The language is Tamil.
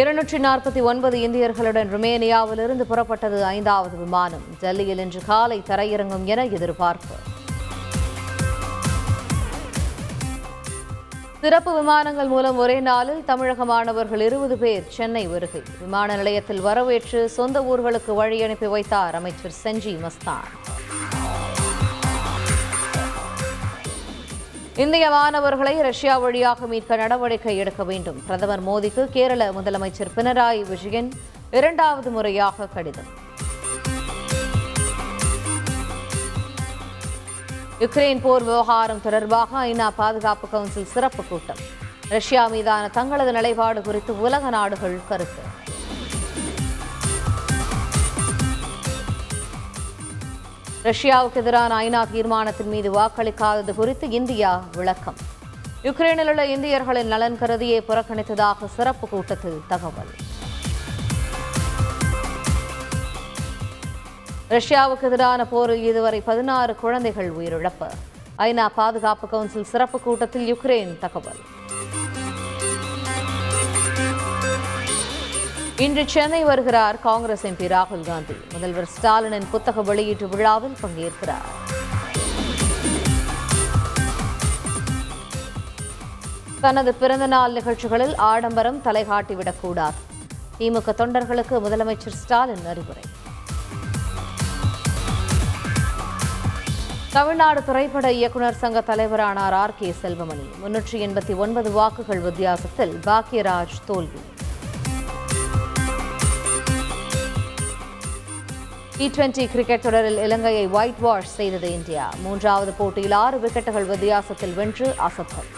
இருநூற்றி நாற்பத்தி ஒன்பது இந்தியர்களுடன் ருமேனியாவிலிருந்து புறப்பட்டது ஐந்தாவது விமானம். டெல்லியில் இன்று காலை தரையிறங்கும் என எதிர்பார்ப்பு. சிறப்பு விமானங்கள் மூலம் ஒரே நாளில் தமிழக மாணவர்கள் இருபது பேர் சென்னை வருகை. விமான நிலையத்தில் வரவேற்று சொந்த ஊர்களுக்கு வழி அனுப்பி வைத்தார் அமைச்சர் செஞ்சி மஸ்தான். இந்திய மாணவர்களை ரஷ்யா வழியாக மீட்க நடவடிக்கை எடுக்க வேண்டும். பிரதமர் மோடிக்கு கேரள முதலமைச்சர் பினராயி விஜயன் இரண்டாவது முறையாக கடிதம். யுக்ரைன் போர் விவகாரம் தொடர்பாக ஐநா பாதுகாப்பு கவுன்சில் சிறப்பு கூட்டம். ரஷ்யா மீதான தங்களது நிலைப்பாடு குறித்து உலக நாடுகள் கருத்து. ரஷ்யாவுக்கு எதிரான ஐநா தீர்மானத்தின் மீது வாக்களிக்காதது குறித்து இந்தியா விளக்கம். யுக்ரைனில் உள்ள இந்தியர்களின் நலன் கருதியே புறக்கணித்ததாக சிறப்பு கூட்டத்தில் தகவல். ரஷ்யாவுக்கு எதிரான போரில் இதுவரை பதினாறு குழந்தைகள் உயிரிழப்பு. ஐநா பாதுகாப்பு கவுன்சில் சிறப்பு கூட்டத்தில் யுக்ரைன் தகவல். இன்று சென்னை வருகிறார் காங்கிரஸ் எம்பி ராகுல் காந்தி. முதல்வர் ஸ்டாலினின் புத்தக வெளியீட்டு விழாவில் பங்கேற்கிறார். தனது பிறந்தநாள் நிகழ்ச்சிகளில் ஆடம்பரம் தலைகாட்டிவிடக்கூடாது. திமுக தொண்டர்களுக்கு முதலமைச்சர் ஸ்டாலின் அறிவுரை. தமிழ்நாடு திரைப்பட இயக்குநர் சங்க தலைவரானார் ஆர் கே செல்வமணி. முன்னூற்றி எண்பத்தி ஒன்பது வாக்குகள் வித்தியாசத்தில் பாக்யராஜ் தோல்வி. டி டுவெண்டி கிரிக்கெட் தொடரில் இலங்கையை ஒயிட் வாஷ் செய்தது இந்தியா. மூன்றாவது போட்டியில் ஆறு விக்கெட்டுகள் வித்தியாசத்தில் வென்று அசத்தல்.